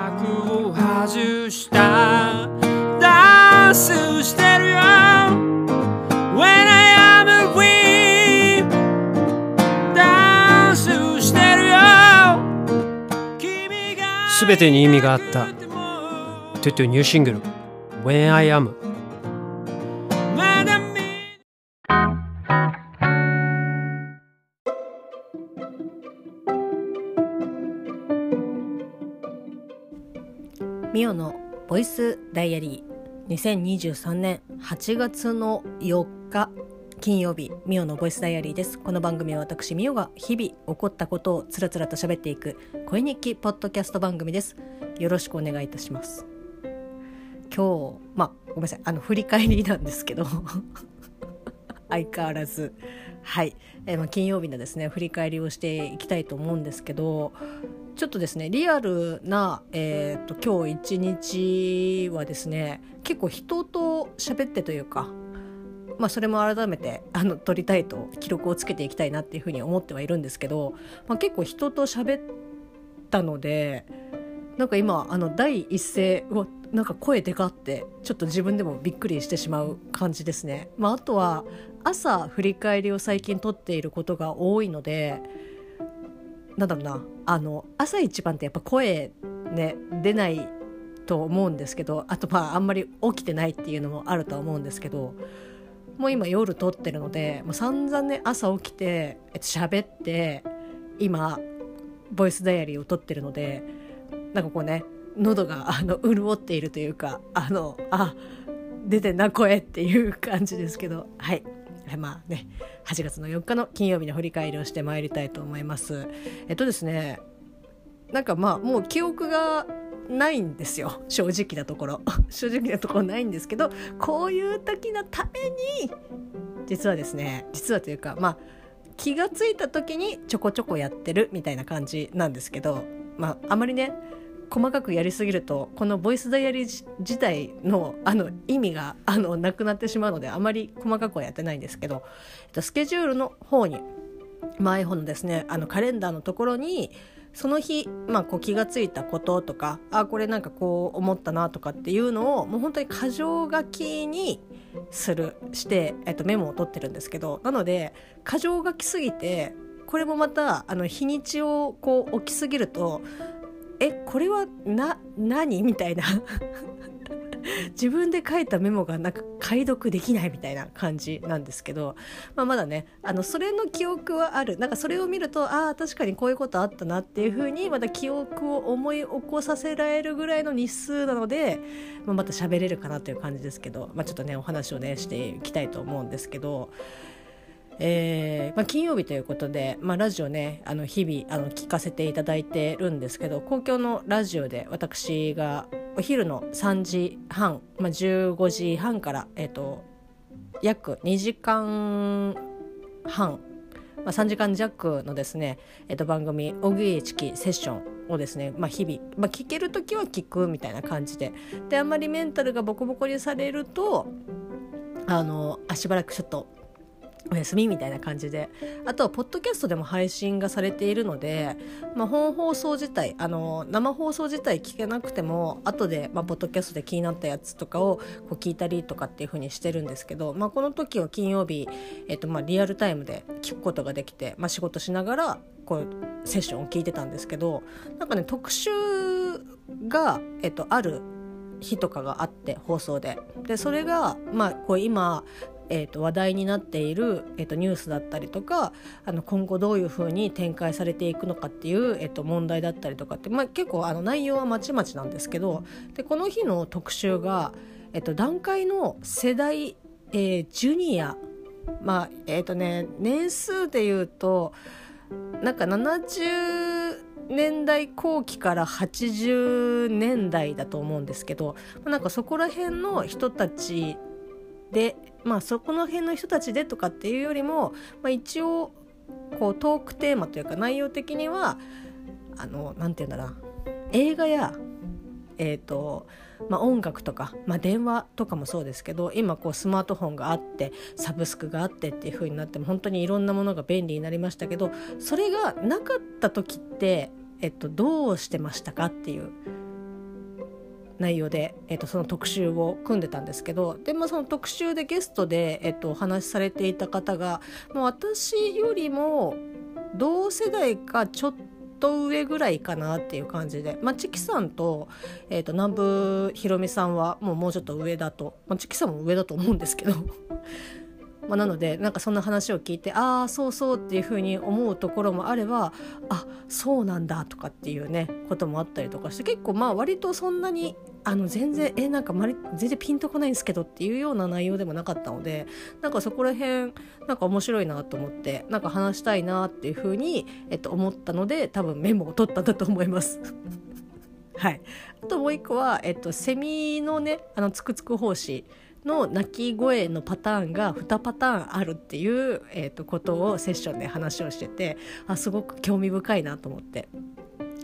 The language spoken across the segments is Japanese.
幕を外した。ダンスしてるよ。When I am free ダンスしてるよ。すべてに意味があった。トゥトゥニューシングル。When I am イスダイアリー。2023年8月の4日金曜日ミオのボイスダイアリーです。この番組は私ミオが日々起こったことをつらつらと喋っていく声日記ポッドキャスト番組です。よろしくお願いいたします。今日まあごめんなさい。あの振り返りなんですけど。相変わらず。はい、えーまあ、金曜日のですね振り返りをしていきたいと思うんですけどちょっとですねリアルな、えー、と今日一日はですね結構人と喋ってというか、まあ、それも改めてあの撮りたいと記録をつけていきたいなっていうふうに思ってはいるんですけど、まあ、結構人と喋ったのでなんか今あの第一声をなんか声でかってちょっと自分でもびっくりしてしまう感じですね。まあ、あとは朝振り返りを最近撮っていることが多いのでなんだろうなあの朝一番ってやっぱ声ね出ないと思うんですけどあとまああんまり起きてないっていうのもあるとは思うんですけどもう今夜撮ってるのでもう散々ね朝起きて喋って今ボイスダイアリーを撮ってるのでなんかこうね喉があの潤っているというかあのあ出てんな声っていう感じですけど。はい。まあね8月の4日の金曜日の振り返りをしてまいりたいと思います。えっとですねなんかまあもう記憶がないんですよ。正直なところ。正直なところないんですけどこういう時のために実はですね実はというかまあ気がついた時にちょこちょこやってるみたいな感じなんですけどまああまりね細かくやりすぎるとこのボイスダイアリー自体のあの意味があのなくなってしまうのであまり細かくはやってないんですけどスケジュールの方に、iPhone のですねあのカレンダーのところにその日、まあ、こう気がついたこととかあこれなんかこう思ったなとかっていうのをもう本当に箇条書きにするして、えっと、メモを取ってるんですけどなので箇条書きすぎてこれもまたあの日にちをこう置きすぎるとえこれはな何？みたいな。自分で書いたメモがなんか解読できないみたいな感じなんですけど、まあ、まだねあのそれの記憶はある。なんかそれを見るとああ確かにこういうことあったなっていうふうにまた記憶を思い起こさせられるぐらいの日数なので、まあ、また喋れるかなという感じですけど、まあ、ちょっとねお話をねしていきたいと思うんですけど。えーまあ、金曜日ということで、まあ、ラジオねあの日々あの聞かせていただいてるんですけど公共のラジオで私がお昼の3時半、まあ、15時半から、えーと、約2時間半、まあ、3時間弱のですね、えー、と番組「おぎえちきセッション」をですね、まあ、日々、まあ、聞ける時は聞くみたいな感じでであんまりメンタルがボコボコにされるとあのあしばらくちょっとお休みみたいな感じで。あとはポッドキャストでも配信がされているので、まあ、本放送自体あの生放送自体聞けなくても後で、まあ、ポッドキャストで気になったやつとかをこう聞いたりとかっていう風にしてるんですけど、まあ、この時は金曜日、えっと、まあリアルタイムで聞くことができて、まあ、仕事しながらこうセッションを聞いてたんですけどなんかね特集が、えっと、ある日とかがあって放送で。でそれが、まあ、こう今えーと、話題になっている、えーと、ニュースだったりとかあの今後どういうふうに展開されていくのかっていう、えーと、問題だったりとかって、まあ、結構あの内容はまちまちなんですけどでこの日の特集が、えー、と段階の世代、えー、ジュニアまあえっ、ー、とね年数でいうとなんか70年代後期から80年代だと思うんですけどなんかそこら辺の人たちでまあそこの辺の人たちでとかっていうよりも、まあ、一応こうトークテーマというか内容的にはあのなんて言うんだろう映画やえーとまあ、音楽とか、まあ、電話とかもそうですけど今こうスマートフォンがあってサブスクがあってっていう風になっても本当にいろんなものが便利になりましたけどそれがなかった時って、えっと、どうしてましたかっていう内容で、えー、とその特集を組んでたんですけどで、まあ、その特集でゲストで、えー、とお話しされていた方が、まあ、私よりも同世代かちょっと上ぐらいかなっていう感じで、まあ、チキさんと,、えー、と南部ひろみさんはもうもうちょっと上だと、まあ、チキさんも上だと思うんですけどまあ、なのでなんかそんな話を聞いてああそうそうっていうふうに思うところもあればあそうなんだとかっていうねこともあったりとかして結構まあ割とそんなにあの全然えなんかまり全然ピンとこないんですけどっていうような内容でもなかったのでなんかそこら辺なんか面白いなと思ってなんか話したいなっていうふうに、えっと、思ったので多分メモを取ったんだと思います。はい、あともう一個は、えっと、セミのねあのつくつく胞子の鳴き声のパターンが2パターンあるっていう、えー、とことをセッションで話をしててあすごく興味深いなと思って。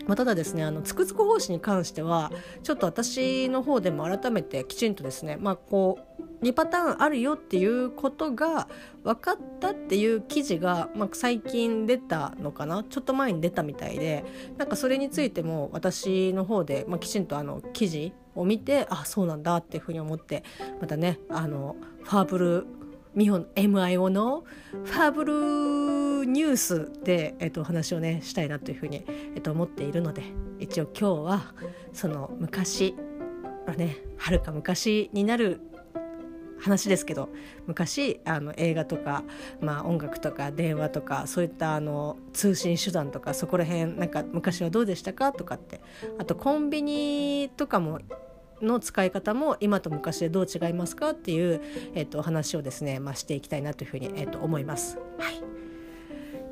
まあ、ただですねあのつくつく胞子に関してはちょっと私の方でも改めてきちんとですね、まあ、こう2パターンあるよっていうことが分かったっていう記事が、まあ、最近出たのかな？ちょっと前に出たみたいでなんかそれについても私の方で、まあ、きちんとあの記事を見てあそうなんだっていうふうに思ってまたねあのファーブルミホ MIO のファーブルニュースで、えっと、お話をねしたいなというふうに、えっと、思っているので一応今日はその昔はねはるか昔になる話ですけど昔あの映画とか、まあ、音楽とか電話とかそういったあの通信手段とかそこら辺なんか昔はどうでしたかとかってあとコンビニとかもの使い方も今と昔でどう違いますかっていう、えー、と話をですね、まあ、していきたいなというふうに、えー、と思います。はい、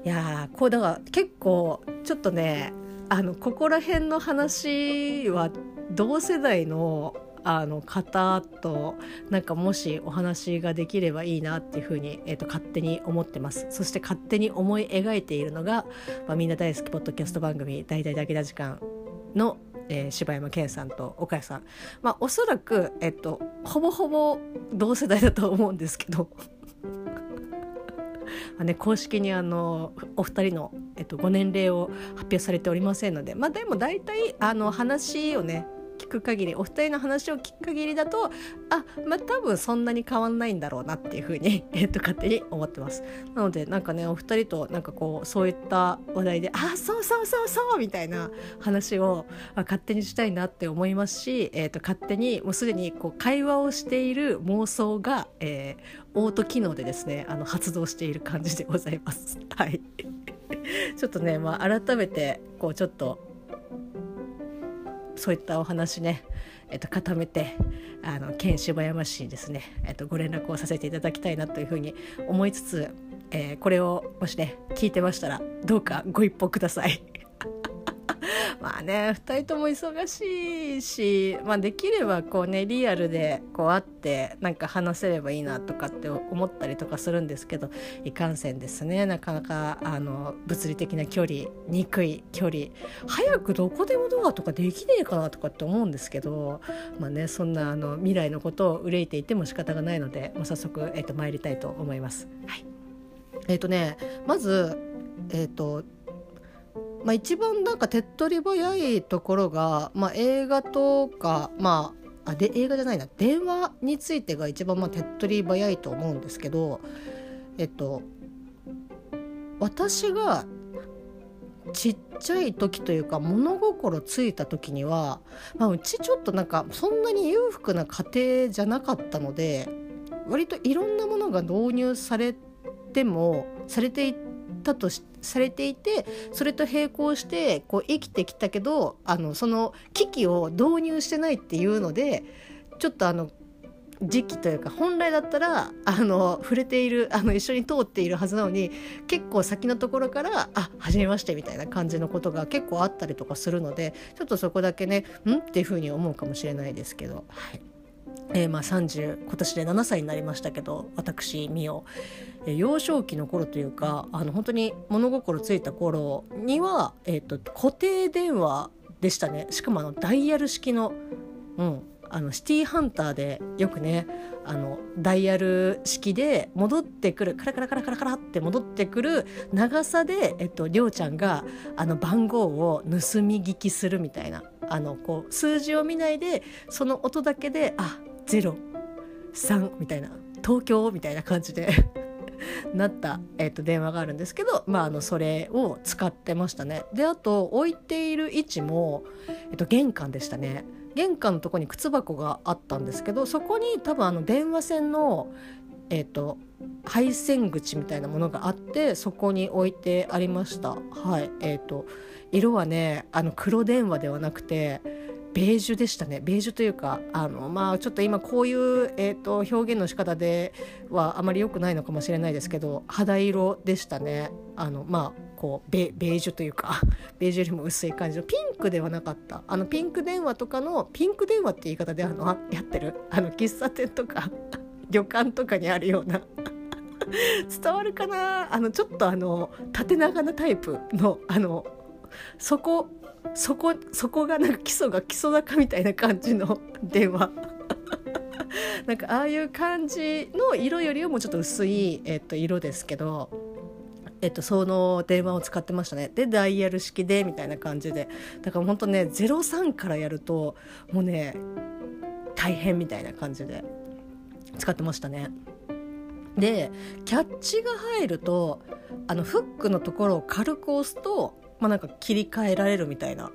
いやこうだから結構ちょっとねあのここら辺の話は同世代のあの方となんかもしお話ができればいいなっていうふうに、えー、と勝手に思ってますそして勝手に思い描いているのが、まあ、みんな大好きポッドキャスト番組「大々だけな時間」のえー、柴山健さんと岡谷さん、まあ、おそらく、えっと、ほぼほぼ同世代だと思うんですけど。まあ、ね、公式にあのお二人の、えっと、ご年齢を発表されておりませんので、まあ、でも大体あの話をね聞く限りお二人の話を聞く限りだとあまあ多分そんなに変わんないんだろうなっていうふうに、えっと、勝手に思ってますなのでなんかねお二人となんかこうそういった話題で「あそうそうそうそう」みたいな話を、勝手にしたいなって思いますし、えっと、勝手にもうすでにこう会話をしている妄想が、えー、オート機能でですねあの発動している感じでございます。はい ちょっとね、まあ、改めてこうちょっとそういったお話ね、えっと、固めてあの県柴山市にですね、えっと、ご連絡をさせていただきたいなというふうに思いつつ、えー、これをもしね聞いてましたらどうかご一報ください。まあね2人とも忙しいし、まあ、できればこうねリアルでこう会ってなんか話せればいいなとかって思ったりとかするんですけどいかんせんですね。なかなかあの物理的な距離憎い距離。早くどこでもドアとかできねえかなとかって思うんですけどまあねそんなあの未来のことを憂いていても仕方がないので、まあ、早速、えー、と参りたいと思います。はい。えーとね、まず、えーとまあ、一番なんか手っ取り早いところが、まあ、映画とか、まあ、あで映画じゃないな。電話についてが一番まあ手っ取り早いと思うんですけどえっと私がちっちゃい時というか物心ついた時には、まあ、うちちょっとなんかそんなに裕福な家庭じゃなかったので割といろんなものが導入されてもされていたとされていてそれと並行してこう生きてきたけどあのその機を導入してないっていうのでちょっとあの時期というか本来だったらあの触れているあの一緒に通っているはずなのに結構先のところから「あ初めまして」みたいな感じのことが結構あったりとかするのでちょっとそこだけねん？っていうふうに思うかもしれないですけど。はいえー、まあ30今年で7歳になりましたけど私美桜、幼少期の頃というかあの本当に物心ついた頃には、えーと、固定電話でしたね。しかもあのダイヤル式の,、うん、あのシティハンターでよくねあのダイヤル式で戻ってくるカラカラカラカラカラって戻ってくる長さで、えっと、りょうちゃんがあの番号を盗み聞きするみたいなあのこう数字を見ないでその音だけであ03みたいな東京みたいな感じでなった、えー、と電話があるんですけど、まあ、あのそれを使ってましたね。であと置いている位置も、えー、と玄関でしたね。玄関のとこに靴箱があったんですけどそこに多分あの電話線の、えーと、配線口みたいなものがあってそこに置いてありました。はい。えーと色はねあの黒電話ではなくてベージュでしたね。ベージュというかあのまあちょっと今こういう、えーと、表現の仕方ではあまり良くないのかもしれないですけど肌色でしたね。あのまあこうベベージュというか ベージュよりも薄い感じのピンクではなかった。あのピンク電話とかのピンク電話って言い方であのやってる。あの喫茶店とか 旅館とかにあるような 伝わるかな？あのちょっとあの縦長なタイプのあのそこそこそこがなんか基礎が基礎高みたいな感じの 電話。なんかああいう感じの色よりはもうちょっと薄い、えっと、色ですけど、えっと、その電話を使ってましたね。でダイヤル式でみたいな感じで。だから本当ね03からやるともうね大変みたいな感じで使ってましたね。でキャッチが入るとあのフックのところを軽く押すとまあ、なんか切り替えられるみたいな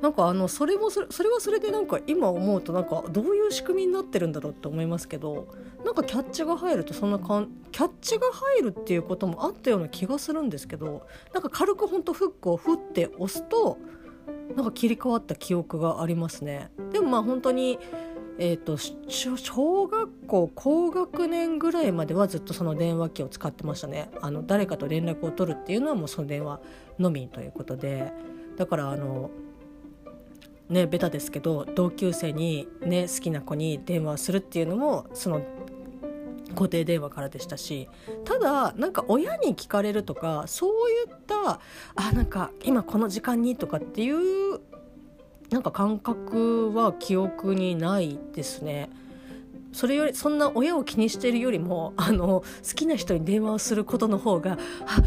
なんかあのそれもそれそれはそれでなんか今思うとなんかどういう仕組みになってるんだろうって思いますけどなんかキャッチが入るとそんなかんキャッチが入るっていうこともあったような気がするんですけどなんか軽くほんとフックを振って押すとなんか切り替わった記憶がありますね。でもまあ本当にえーと、小学校高学年ぐらいまではずっとその電話機を使ってましたね。あの誰かと連絡を取るっていうのはもうその電話のみということで。だからあのねベタですけど同級生に、ね、好きな子に電話するっていうのもその固定電話からでしたし。ただなんか親に聞かれるとかそういったあなんか今この時間にとかっていうなんか感覚は記憶にないですね。それよりそんな親を気にしてるよりもあの好きな人に電話をすることの方がはっはっ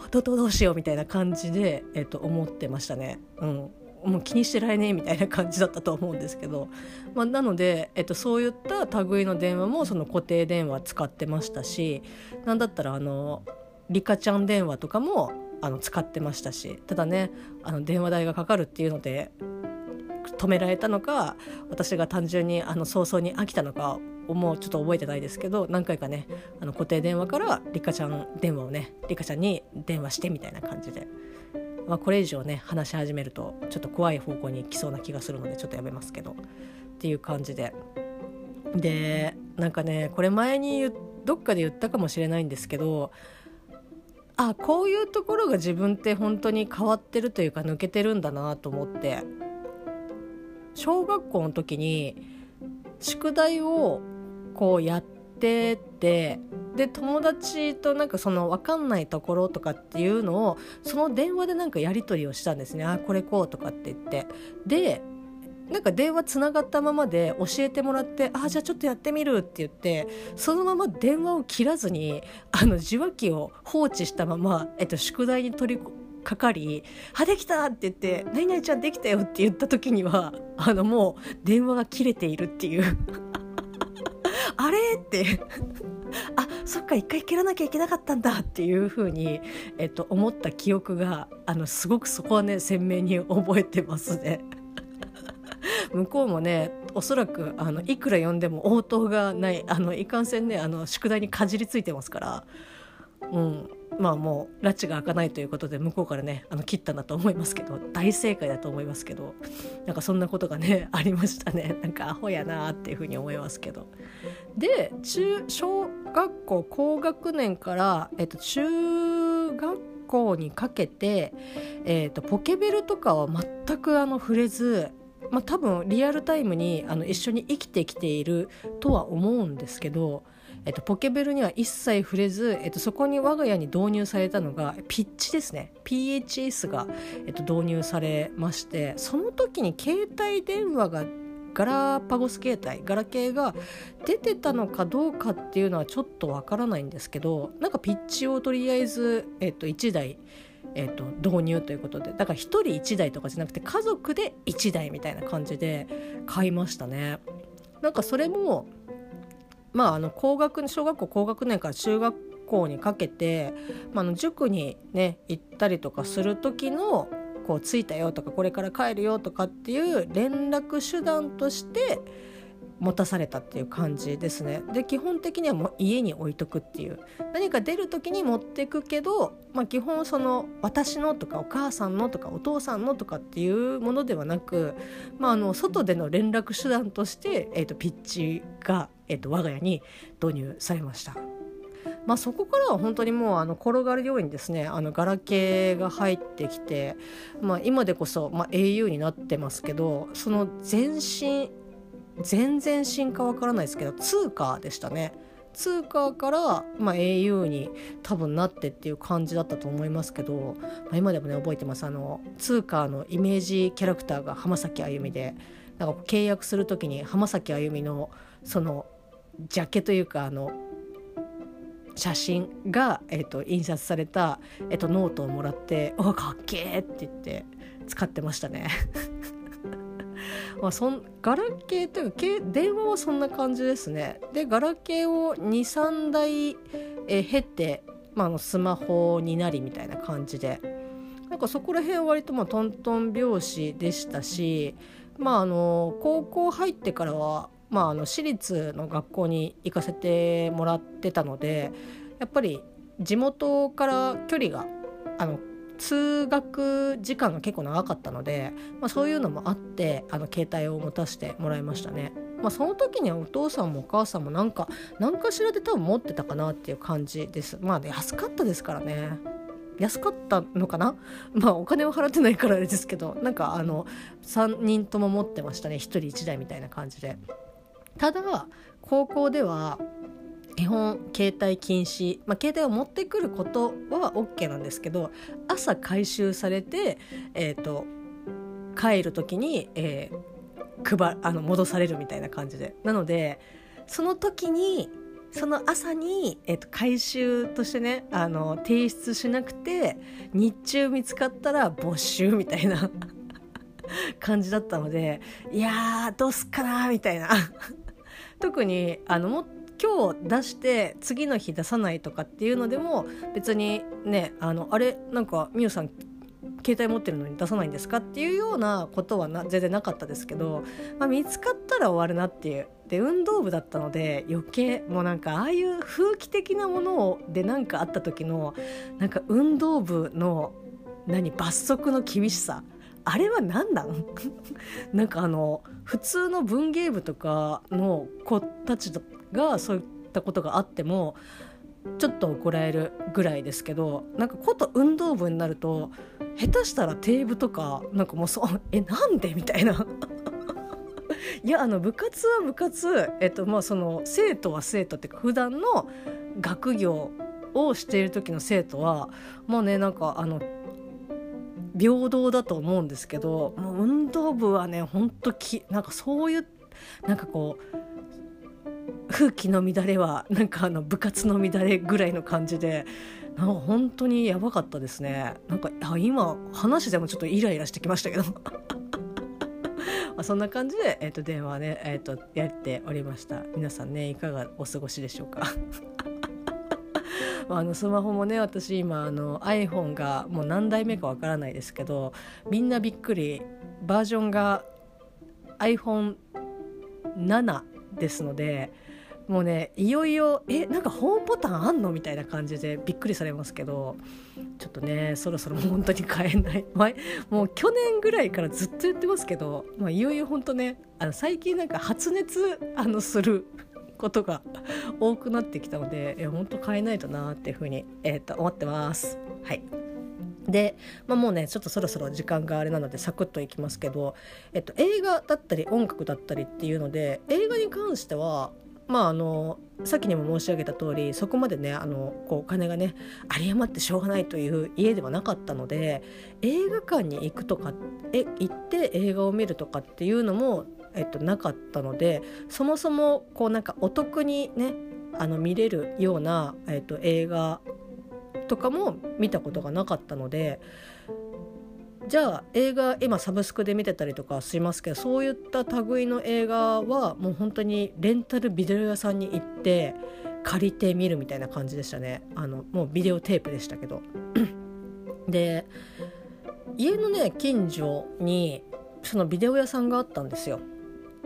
はどどどうしようみたいな感じで、えっと、思ってましたね。うんもう気にしてられねえみたいな感じだったと思うんですけど、まあ、なので、えっと、そういった類の電話もその固定電話使ってましたしなんだったらあのリカちゃん電話とかもあの使ってましたしただねあの電話代がかかるっていうので止められたのか私が単純にあの早々に飽きたのかもうちょっと覚えてないですけど何回かねあの固定電話からリカちゃん電話をねリカちゃんに電話してみたいな感じで、まあ、これ以上ね話し始めるとちょっと怖い方向に行きそうな気がするのでちょっとやめますけどっていう感じで。でなんかねこれ前にどっかで言ったかもしれないんですけどあこういうところが自分って本当に変わってるというか抜けてるんだなと思って。小学校の時に宿題をこうやっててで友達となんかその分かんないところとかっていうのをその電話でなんかやり取りをしたんですね。あこれこうとかって言って。でなんか電話つながったままで教えてもらって「あじゃあちょっとやってみる」って言ってそのまま電話を切らずにあの受話器を放置したまま、えっと、宿題に取りかかり「あできた!」って言って「何々ちゃんできたよ」って言った時にはあのもう電話が切れているっていう あれってあそっか一回切らなきゃいけなかったんだっていうふうに、えっと、思った記憶があのすごくそこはね鮮明に覚えてますね。向こうもねおそらくあのいくら呼んでも応答がないあのいかんせんねあの宿題にかじりついてますから、うん、まあもう拉致が開かないということで向こうからねあの切ったんだと思いますけど大正解だと思いますけどなんかそんなことがね ありましたね。なんかアホやなっていうふうに思いますけど。で中小学校高学年から、えっと、中学校にかけて、えっと、ポケベルとかは全くあの触れずまあ、多分リアルタイムにあの一緒に生きてきているとは思うんですけど、えっと、ポケベルには一切触れず、えっと、そこに我が家に導入されたのがピッチですね。PHS が、えっと、導入されましてその時に携帯電話がガラパゴス携帯ガラケーが出てたのかどうかっていうのはちょっとわからないんですけどなんかピッチをとりあえず、えっと、1台えーと、導入ということでだから1人1台とかじゃなくて家族で1台みたいな感じで買いましたね。なんかそれもまああの高学小学校高学年から中学校にかけて、まあ、の塾にね行ったりとかする時のこう着いたよとかこれから帰るよとかっていう連絡手段として持たされたっていう感じですね。で基本的にはもう家に置いとくっていう。何か出る時に持ってくけど、まあ、基本その私のとかお母さんのとかお父さんのとかっていうものではなく、まあ、あの外での連絡手段として、えーと、ピッチが、えーと我が家に導入されました。まあ、そこからは本当にもうあの転がるようにですね。あのガラケーが入ってきて、まあ、今でこそ、まあ、au になってますけどその前進全然進化わからないですけど通貨でしたね。通貨から、まあ、au に多分なってっていう感じだったと思いますけど、まあ、今でもね覚えてますあの通貨のイメージキャラクターが浜崎あゆみでなんか契約する時に浜崎あゆみのそのジャケというかあの写真が、えーと、印刷された、えーと、ノートをもらって「おかっけー!」って言って使ってましたね。まあ、そんガラケーというか電話はそんな感じですね。でガラケーを23台、えー、経て、まあ、あのスマホになりみたいな感じでなんかそこら辺は割とまあトントン拍子でしたし、まあ、あの高校入ってからはまあ、あの私立の学校に行かせてもらってたのでやっぱり地元から距離があの通学時間が結構長かったので、まあ、そういうのもあってあの携帯を持たせてもらいましたね。まあ、その時にはお父さんもお母さんもなんか何かしらで多分持ってたかなっていう感じです。まあ、安かったですからね。安かったのかな？まあお金を払ってないからあれですけどなんかあの3人とも持ってましたね1人1台みたいな感じで。ただ高校では基本携帯禁止、まあ、携帯を持ってくることは OK なんですけど朝回収されて、えーと、帰る時に、えー、配あの戻されるみたいな感じで。なのでその時にその朝に、えーと、回収としてねあの提出しなくて日中見つかったら没収みたいな 感じだったのでいやーどうすっかなみたいな。特にあのも今日出して次の日出さないとかっていうのでも別にねあのあれなんかみゆさん携帯持ってるのに出さないんですかっていうようなことはな全然なかったですけど、まあ、見つかったら終わるなっていう。で運動部だったので余計もうなんかああいう風紀的なものをで何かあった時のなんか運動部の何罰則の厳しさ。あれは何なん？なんかあの普通の文芸部とかの子たちがそういったことがあってもちょっと怒られるぐらいですけどなんかこと運動部になると下手したらテーブとかなんかもうそう えなんで？みたいな。いやあの部活は部活、えっとまあ、その生徒は生徒っていうか普段の学業をしている時の生徒はもうねなんかあの平等だと思うんですけどもう運動部はねほんときなんかそういうなんかこう風紀の乱れはなんかあの部活の乱れぐらいの感じでなんか本当にやばかったですね。なんかあ今話でもちょっとイライラしてきましたけど。そんな感じで、えーと、電話ね、えーとやっておりました。皆さんねいかがお過ごしでしょうか？あのスマホもね私今あの iPhone がもう何代目かわからないですけどみんなびっくり。バージョンが iPhone7 ですのでもうねいよいよえなんかホームボタンあんのみたいな感じでびっくりされますけどちょっとねそろそろ本当に買えない 前もう去年ぐらいからずっと言ってますけど、まあ、いよいよ本当ねあの最近なんか発熱あのすることが 多くなってきたのでえ本当変えないとなっていうふうに、えー、と思ってます。はいで、まあ、もうねちょっとそろそろ時間があれなのでサクッといきますけど、えっと、映画だったり音楽だったりっていうので映画に関してはまああのさっきにも申し上げた通りそこまでねあのこうお金がね有り余ってしょうがないという家ではなかったので映画館に行くとかえ行って映画を見るとかっていうのもえっと、なかったのでそもそもこうなんかお得にねあの見れるような、えっと、映画とかも見たことがなかったのでじゃあ映画今サブスクで見てたりとかしますけどそういった類の映画はもう本当にレンタルビデオ屋さんに行って借りて見るみたいな感じでしたね。あのもうビデオテープでしたけど。で家のね近所にそのビデオ屋さんがあったんですよ。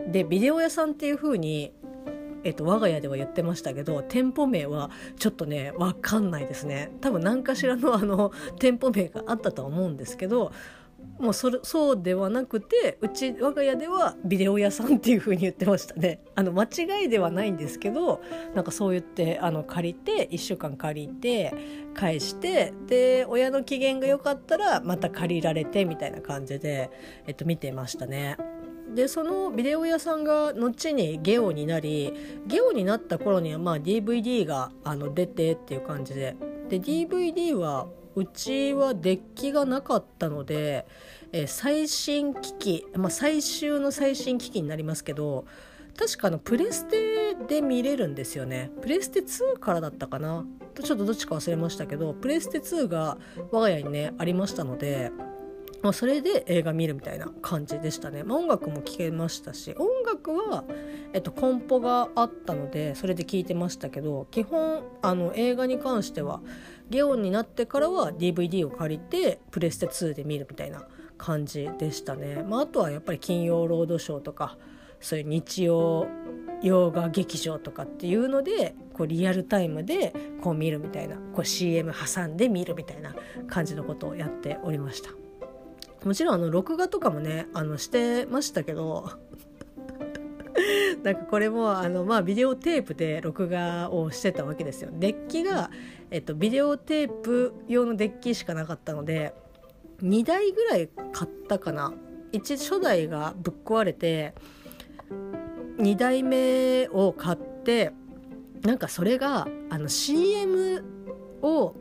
でビデオ屋さんっていう風にえっと、我が家では言ってましたけど店舗名はちょっとね分かんないですね多分何かしらのあの店舗名があったとは思うんですけどもうそれそうではなくてうち我が家ではビデオ屋さんっていう風に言ってましたねあの間違いではないんですけどなんかそう言ってあの借りて1週間借りて返してで親の機嫌が良かったらまた借りられてみたいな感じで、えっと、見てましたね。でそのビデオ屋さんが後にゲオになりゲオになった頃にはまあ DVD があの出てっていう感じで。で DVD はうちはデッキがなかったので、えー、最新機器、まあ、最終の最新機器になりますけど確かのプレステで見れるんですよね。プレステ2からだったかな？ちょっとどっちか忘れましたけどプレステ2が我が家にねありましたのでまあ、それで映画見るみたいな感じでしたね、まあ、音楽も聴けましたし音楽は、えっと、コンポがあったのでそれで聴いてましたけど基本あの映画に関してはゲオンになってからは DVD を借りてプレステ2で見るみたいな感じでしたね、まあ、あとはやっぱり金曜ロードショーとかそういう日曜洋画劇場とかっていうのでこうリアルタイムでこう見るみたいなこう CM 挟んで見るみたいな感じのことをやっておりました。もちろんあの録画とかもねあのしてましたけど なんかこれもあのまあビデオテープで録画をしてたわけですよ。デッキが、えっと、ビデオテープ用のデッキしかなかったので2台ぐらい買ったかな。一初代がぶっ壊れて2台目を買ってなんかそれがあの CM を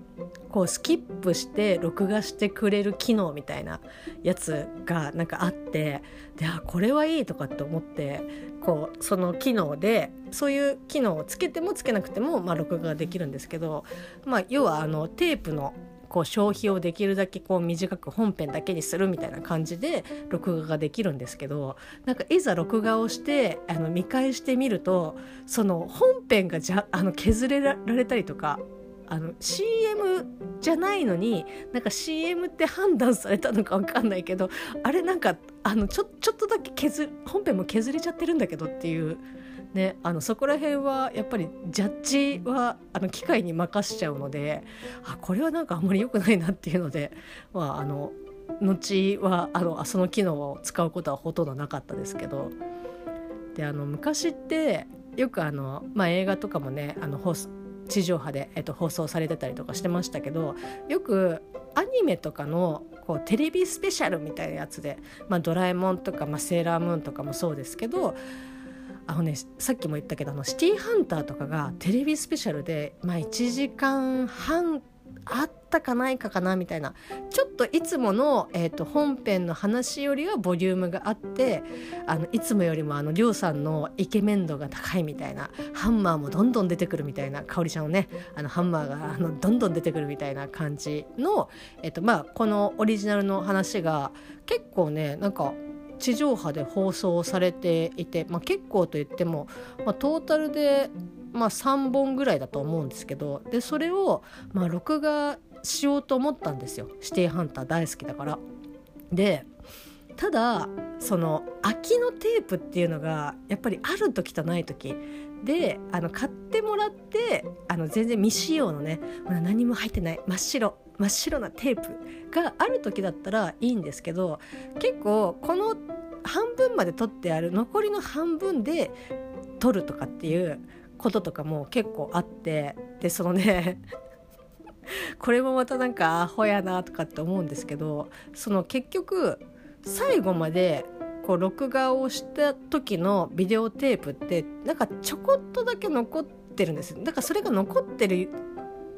こうスキップして録画してくれる機能みたいなやつがなんかあってであこれはいいとかって思ってこうその機能でそういう機能をつけてもつけなくても、まあ、録画ができるんですけど、まあ、要はあのテープのこう消費をできるだけこう短く本編だけにするみたいな感じで録画ができるんですけどなんかいざ録画をしてあの見返してみるとその本編がじゃあの削れられたりとかあの CM じゃないのになんか CM って判断されたのか分かんないけどあれなんかあのちょちょっとだけ削本編も削れちゃってるんだけどっていう。ね、あのそこら辺はやっぱりジャッジはあの機械に任しちゃうのであこれはなんかあんまり良くないなっていうので、まあ、あの後はあのその機能を使うことはほとんどなかったですけどであの昔ってよくあの、まあ、映画とかもねあのホス地上波で、えっと、放送されてたりとかしてましたけどよくアニメとかのこうテレビスペシャルみたいなやつで「まあ、ドラえもん」とか、まあ、セーラームーンとかもそうですけどあのねさっきも言ったけどあのシティーハンターとかがテレビスペシャルで、まあ、1時間半あったかないかかなみたいな。ちょっといつもの、えーと、本編の話よりはボリュームがあってあのいつもよりもあのりょうさんのイケメン度が高いみたいな。ハンマーもどんどん出てくるみたいな。かおりちゃんをねあのハンマーがあのどんどん出てくるみたいな感じの、えーとまあ、このオリジナルの話が結構ねなんか地上波で放送されていて、まあ、結構といっても、まあ、トータルでまあ、3本ぐらいだと思うんですけどでそれを、まあ、録画しようと思ったんですよ「シティハンター」大好きだから。でただその空きのテープっていうのがやっぱりある時とない時であの買ってもらってあの全然未使用のね何も入ってない真っ白真っ白なテープがある時だったらいいんですけど結構この半分まで取ってある残りの半分で取るとかっていうこととかも結構あってでそのね これもまたなんかアホやなとかって思うんですけどその結局最後までこう録画をした時のビデオテープってなんかちょこっとだけ残ってるんですだからそれが残ってる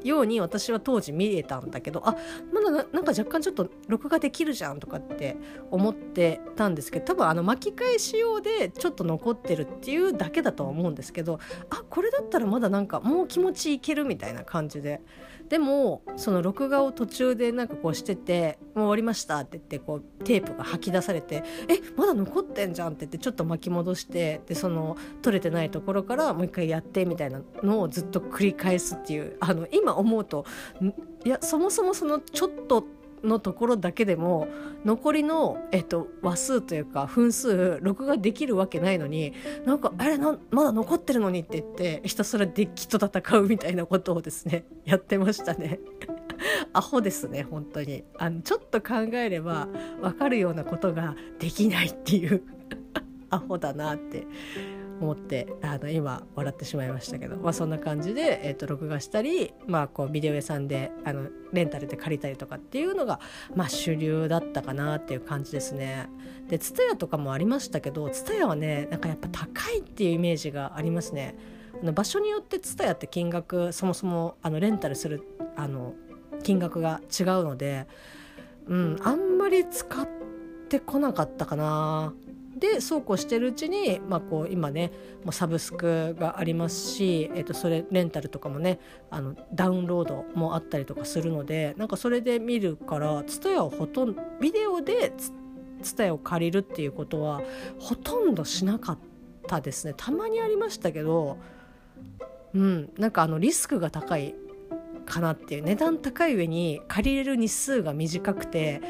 ように私は当時見えたんだけどあまだなんか若干ちょっと録画できるじゃんとかって思ってたんですけど多分あの巻き返し用でちょっと残ってるっていうだけだとは思うんですけどあこれだったらまだなんかもう気持ちいけるみたいな感じで。でもその録画を途中でなんかこうしてて「もう終わりました」って言ってこうテープが吐き出されて「えまだ残ってんじゃん」って言ってちょっと巻き戻してでその取れてないところからもう一回やってみたいなのをずっと繰り返すっていうあの今思うといやそもそもそのちょっとのところだけでも残りの、えっと、話数というか分数録画できるわけないのになんか「あれなまだ残ってるのに」って言ってひたすらデッキと戦うみたいなことをですね やってましたね。アホですね本当に。あのちょっと考えれば分かるようなことができないっていう。アホだなって。思ってあの今笑ってしまいましたけど、まあ、そんな感じで、えーと、録画したり、まあ、こうビデオ屋さんであのレンタルで借りたりとかっていうのが、まあ、主流だったかなっていう感じですね。で TSUTAYA とかもありましたけど TSUTAYA はねなんかやっぱ高いっていうイメージがありますね。あの場所によって TSUTAYA って金額そもそもあのレンタルするあの金額が違うので、うん、あんまり使ってこなかったかなでそうこうしてるうちに、まあ、こう今ねもうサブスクがありますし、えー、とそれレンタルとかもねあのダウンロードもあったりとかするのでなんかそれで見るから蔦屋をほとんどビデオで蔦屋を借りるっていうことはほとんどしなかったですね。たまにありましたけどうんなんかあのリスクが高いかなっていう値段高い上に借りれる日数が短くて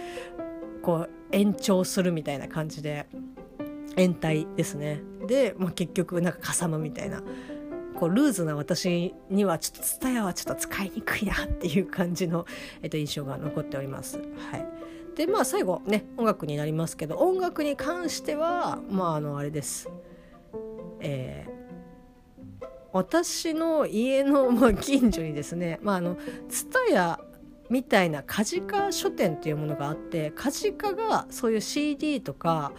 こう延長するみたいな感じで。延滞ですねで、まあ、結局なんかかさむみたいなこうルーズな私にはちょっとツタヤはちょっと使いにくいなっていう感じの、えっと、印象が残っております。はい、でまあ最後ね音楽になりますけど音楽に関してはまああのあれです。えー、私の家の、ま、近所にですね、まあ、あのツタヤみたいなカジカ書店というものがあってカジカがそういう CD とか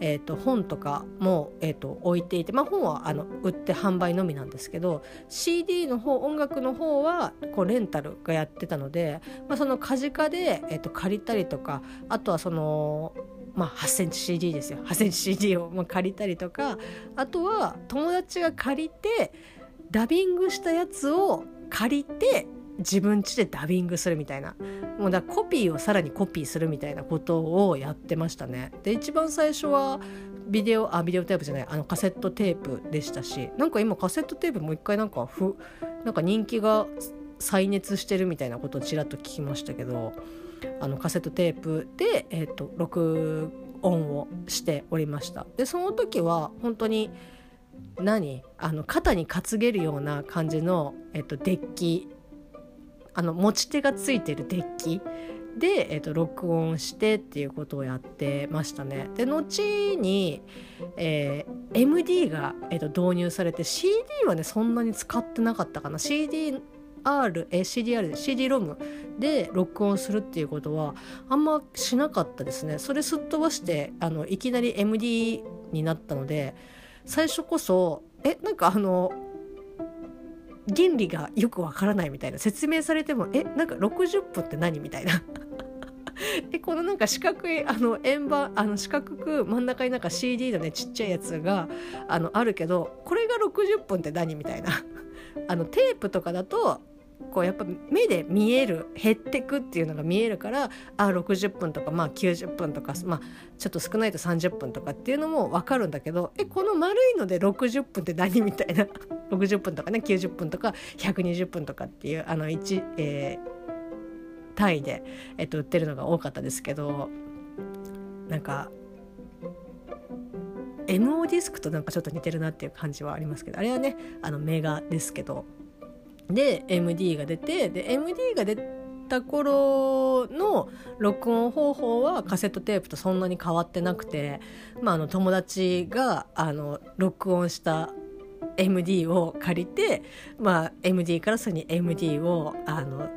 えーと、本とかも、えーと、置いていて、まあ、本はあの売って販売のみなんですけど CD の方音楽の方はこうレンタルがやってたので、まあ、そのカジカで、えーと、借りたりとかあとはそのまあ、8センチ CD ですよ。8センチ CD をま借りたりとかあとは友達が借りてダビングしたやつを借りて自分家でダビングするみたいなもうだコピーをさらにコピーするみたいなことをやってましたね。で一番最初はビデオあビデオテープじゃないあのカセットテープでしたしなんか今カセットテープもう一回なんかふなんか人気が再熱してるみたいなことをちらっと聞きましたけどあのカセットテープで、えーと、録音をしておりました。でその時は本当に何？あの肩に担げるような感じの、えっと、デッキあの持ち手がついてるデッキ。で、えーと、録音してっていうことをやってましたね。で後に、えー、MD が、えーと、導入されて CD はねそんなに使ってなかったかな。CD R、え CDR で CD ロムで録音するっていうことはあんましなかったですね。それすっ飛ばしてあのいきなり MD になったので最初こそえなんかあの原理がよくわからないみたいな説明されてもえなんか60分って何みたいな。でこのなんか四角いあの円盤あの四角く真ん中になんか CD のねちっちゃいやつがあのあるけどこれが60分って何みたいな。あのテープとかだとこうやっぱ目で見える減ってくっていうのが見えるからあ60分とかまあ90分とか、まあ、ちょっと少ないと30分とかっていうのも分かるんだけどえこの丸いので60分って何みたいな？60分とかね90分とか120分とかっていうあの1、えー、単位で、えっと、売ってるのが多かったですけどなんか MO ディスクとなんかちょっと似てるなっていう感じはありますけどあれはねあのメガですけど。で MD が出てで MD が出た頃の録音方法はカセットテープとそんなに変わってなくて、まあ、あの友達があの録音した MD を借りて、まあ、MD からさらに MD をあの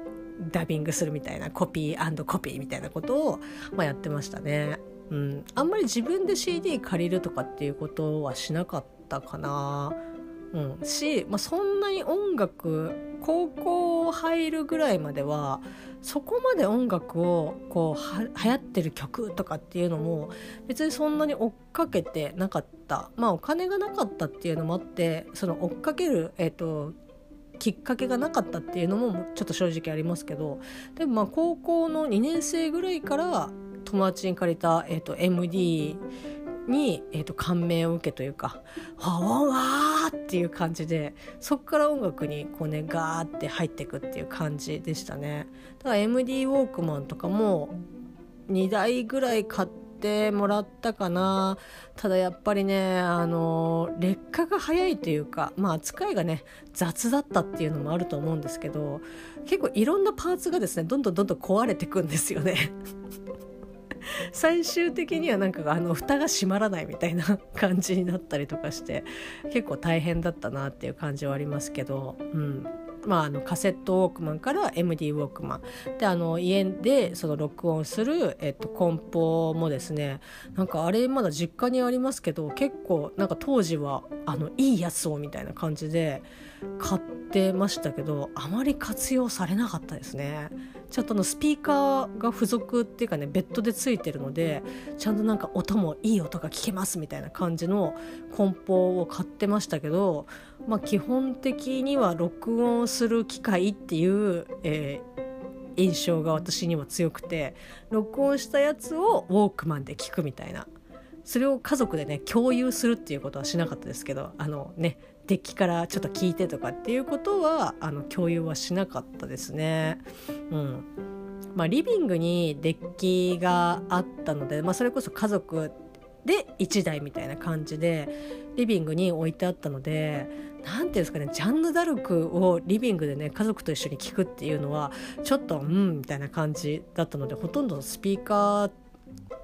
ダビングするみたいなコピーコピーみたいなことを、まあ、やってましたね。うん、あんまり自分で CD 借りるとかっていうことはしなかったかな。うん、し、まあ、そんなに音楽高校入るぐらいまではそこまで音楽をこうは流行ってる曲とかっていうのも別にそんなに追っかけてなかった。まあお金がなかったっていうのもあってその追っかける、えーと、きっかけがなかったっていうのもちょっと正直ありますけどでもまあ高校の2年生ぐらいから友達に借りた、えーと、MD に、えーと、感銘を受けというか「わわわ!」っていう感じでそこから音楽にこうねガーって入っていくっていう感じでしたねだから MD ウォークマンとかも2台ぐらい買ってもらったかなただやっぱりねあの劣化が早いというかまあ扱いがね雑だったっていうのもあると思うんですけど結構いろんなパーツがですねどんどんどんどん壊れてくんですよね最終的にはなんかあの蓋が閉まらないみたいな感じになったりとかして結構大変だったなっていう感じはありますけど、うん、まあ、あのカセットウォークマンから MD ウォークマンであの家でその録音する、えっと、コンポもですねなんかあれまだ実家にありますけど結構なんか当時はあのいいやつをみたいな感じで買ってましたけどあまり活用されなかったですね。ちゃんとのスピーカーが付属っていうかねベッドでついてるのでちゃんとなんか音もいい音が聞けますみたいな感じの梱包を買ってましたけど、まあ、基本的には録音する機械っていう、えー、印象が私には強くて録音したやつをウォークマンで聞くみたいなそれを家族でね共有するっていうことはしなかったですけどあのねデッキからちょっと聞いてとかっていうことはあの共有はしなかったですね。うんまあ、リビングにデッキがあったので、まあ、それこそ家族で1台みたいな感じでリビングに置いてあったので何ていうんですかねジャンヌ・ダルクをリビングでね家族と一緒に聞くっていうのはちょっとうんみたいな感じだったのでほとんどスピーカー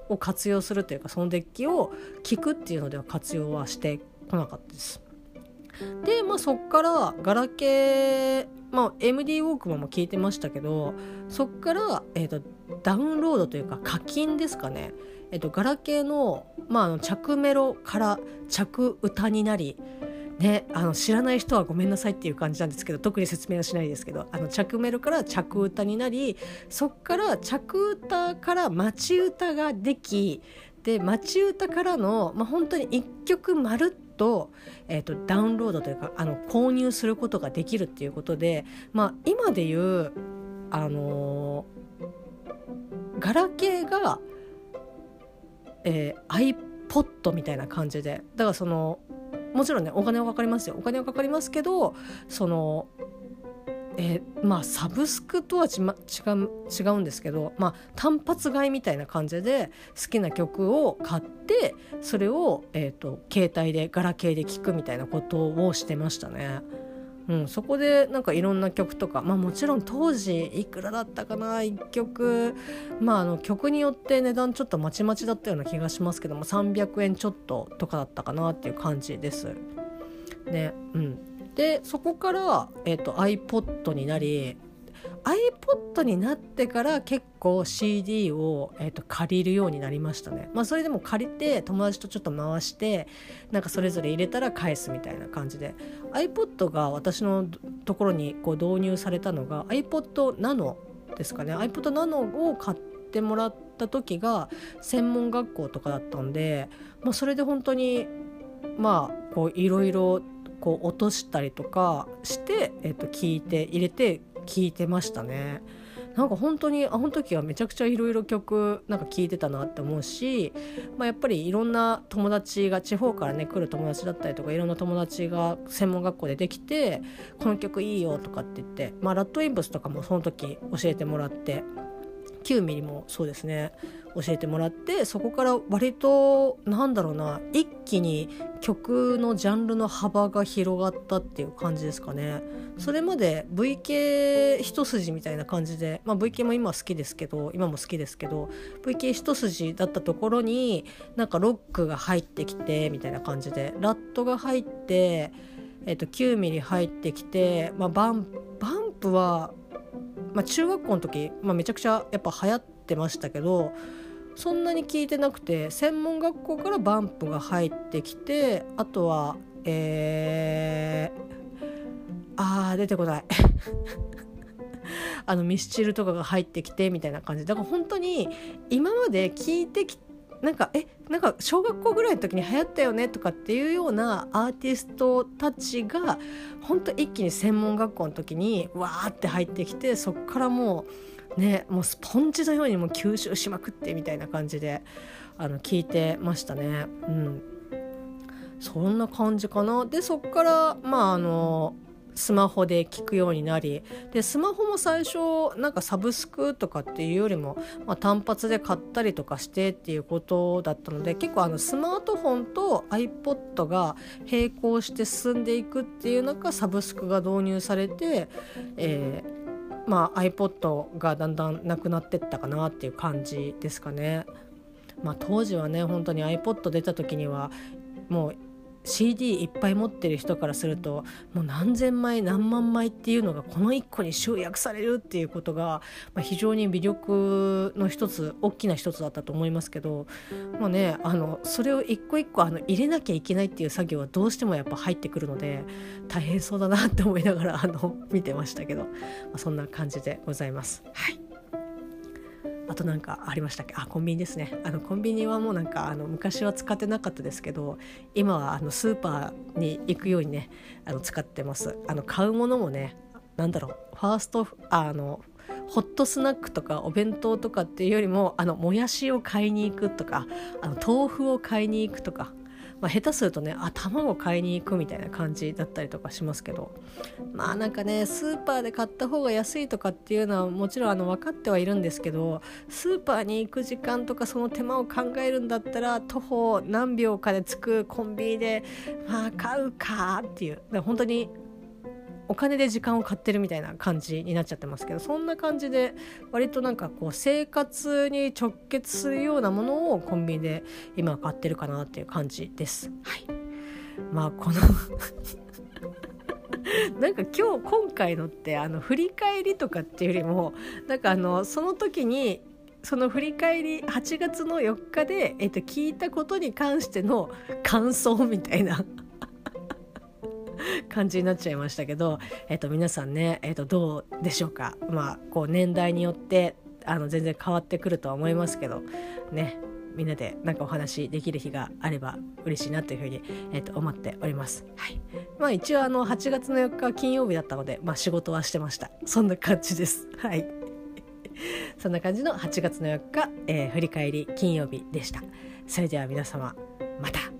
を活用するというかそのデッキを聞くっていうのでは活用はしてこなかったです。で、まあ、そっからガラケー、まあ、MD ウォークマンも聞いてましたけどそっから、えーと、ダウンロードというか課金ですかね、えーと、ガラケーの,、まあ、あの着メロから着歌になりね、あの知らない人はごめんなさいっていう感じなんですけど特に説明はしないですけどあの着メロから着歌になりそっから着歌から待歌ができで待歌からの、まあ、本当に1曲まるっと,、えーと、ダウンロードというかあの購入することができるっていうことで、まあ、今で言う、あのー、ガラケーが、えー、iPod みたいな感じでだからそのもちろんねお金はかかりますよお金はかかりますけどそのえ、まあサブスクとはち、ま、違う違うんですけど、まあ、単発買いみたいな感じで好きな曲を買ってそれを、えーと、携帯でガラケーで聴くみたいなことをしてましたね。うん、そこでなんかいろんな曲とか、まあ、もちろん当時いくらだったかな1曲、まあ、あの曲によって値段ちょっとまちまちだったような気がしますけども300円ちょっととかだったかなっていう感じです。ねうん、でそこから、えーと、iPod になり iPod になってから結構 CD を、えーと、借りるようになりましたね。まあそれでも借りて友達とちょっと回してなんかそれぞれ入れたら返すみたいな感じで iPod が私のところにこう導入されたのが iPod Nano ですかね iPod Nano を買ってもらった時が専門学校とかだったんで、まあ、それで本当にまあこういろいろこう落としたりとかして、えっと、聞いて入れて聞いてましたね。なんか本当にあの時はめちゃくちゃいろいろ曲なんか聴いてたなって思うし、まあ、やっぱりいろんな友達が地方からね来る友達だったりとかいろんな友達が専門学校でできてこの曲いいよとかって言って、まあ、ラッドインプスとかもその時教えてもらって9ミリもそうですね教えてもらってそこから割となんだろうな一気に曲のジャンルの幅が広がったっていう感じですかね。それまで V 系一筋みたいな感じで、まあ、V 系も今好きですけど今も好きですけど V 系一筋だったところになんかロックが入ってきてみたいな感じでラットが入ってえっと、9ミリ入ってきて、まあ、バンバンプは、まあ、中学校の時、まあ、めちゃくちゃやっぱ流行ってましたけどそんなに聞いてなくて専門学校からバンプが入ってきてあとはえー、あー出てこない。あのミスチルとかが入ってきてみたいな感じ。だから本当に今まで聞いてきなんかえなんか小学校ぐらいの時に流行ったよねとかっていうようなアーティストたちが本当一気に専門学校の時にわーって入ってきてそっからもうねもうスポンジのようにもう吸収しまくってみたいな感じであの聞いてましたね。うんそんな感じかなでそっからまああのスマホで聞くようになりでスマホも最初なんかサブスクとかっていうよりも、まあ、単発で買ったりとかしてっていうことだったので結構あのスマートフォンと iPod が並行して進んでいくっていう中サブスクが導入されて、えーまあ、iPod がだんだんなくなってったかなっていう感じですかね。まあ、当時はね本当に iPod 出た時にはもう CD いっぱい持ってる人からするともう何千枚何万枚っていうのがこの1個に集約されるっていうことが、まあ、非常に魅力の一つ大きな一つだったと思いますけど、まあね、あのそれを一個一個あの入れなきゃいけないっていう作業はどうしてもやっぱ入ってくるので大変そうだなって思いながらあの見てましたけど、まあ、そんな感じでございます。はいあとなんかありましたっけ？あコンビニですね。あのコンビニはもうなんかあの昔は使ってなかったですけど今はあのスーパーに行くようにねあの使ってます。あの買うものもねなんだろうファーストあのホットスナックとかお弁当とかっていうよりもあのもやしを買いに行くとかあの豆腐を買いに行くとかまあ、下手するとねあ卵買いに行くみたいな感じだったりとかしますけど。まあなんかねスーパーで買った方が安いとかっていうのはもちろんあの分かってはいるんですけどスーパーに行く時間とかその手間を考えるんだったら徒歩何秒かで着くコンビニでまあ買うかっていう。本当にお金で時間を買ってるみたいな感じになっちゃってますけどそんな感じで割となんかこう生活に直結するようなものをコンビニで今買ってるかなっていう感じです。はい、まあこの なんか今日今回のってあの振り返りとかっていうよりもなんかあのその時にその振り返り8月の4日で、えっと、聞いたことに関しての感想みたいな 感じになっちゃいましたけど、えっと、皆さんね、えっと、どうでしょうか、まあ、こう年代によってあの全然変わってくるとは思いますけどねみんなでなんかお話できる日があれば嬉しいなというふうに、えー、と思っております。はい。まあ一応あの8月の4日金曜日だったので、まあ仕事はしてました。そんな感じです。はい。そんな感じの8月の4日、えー、振り返り金曜日でした。それでは皆様、また。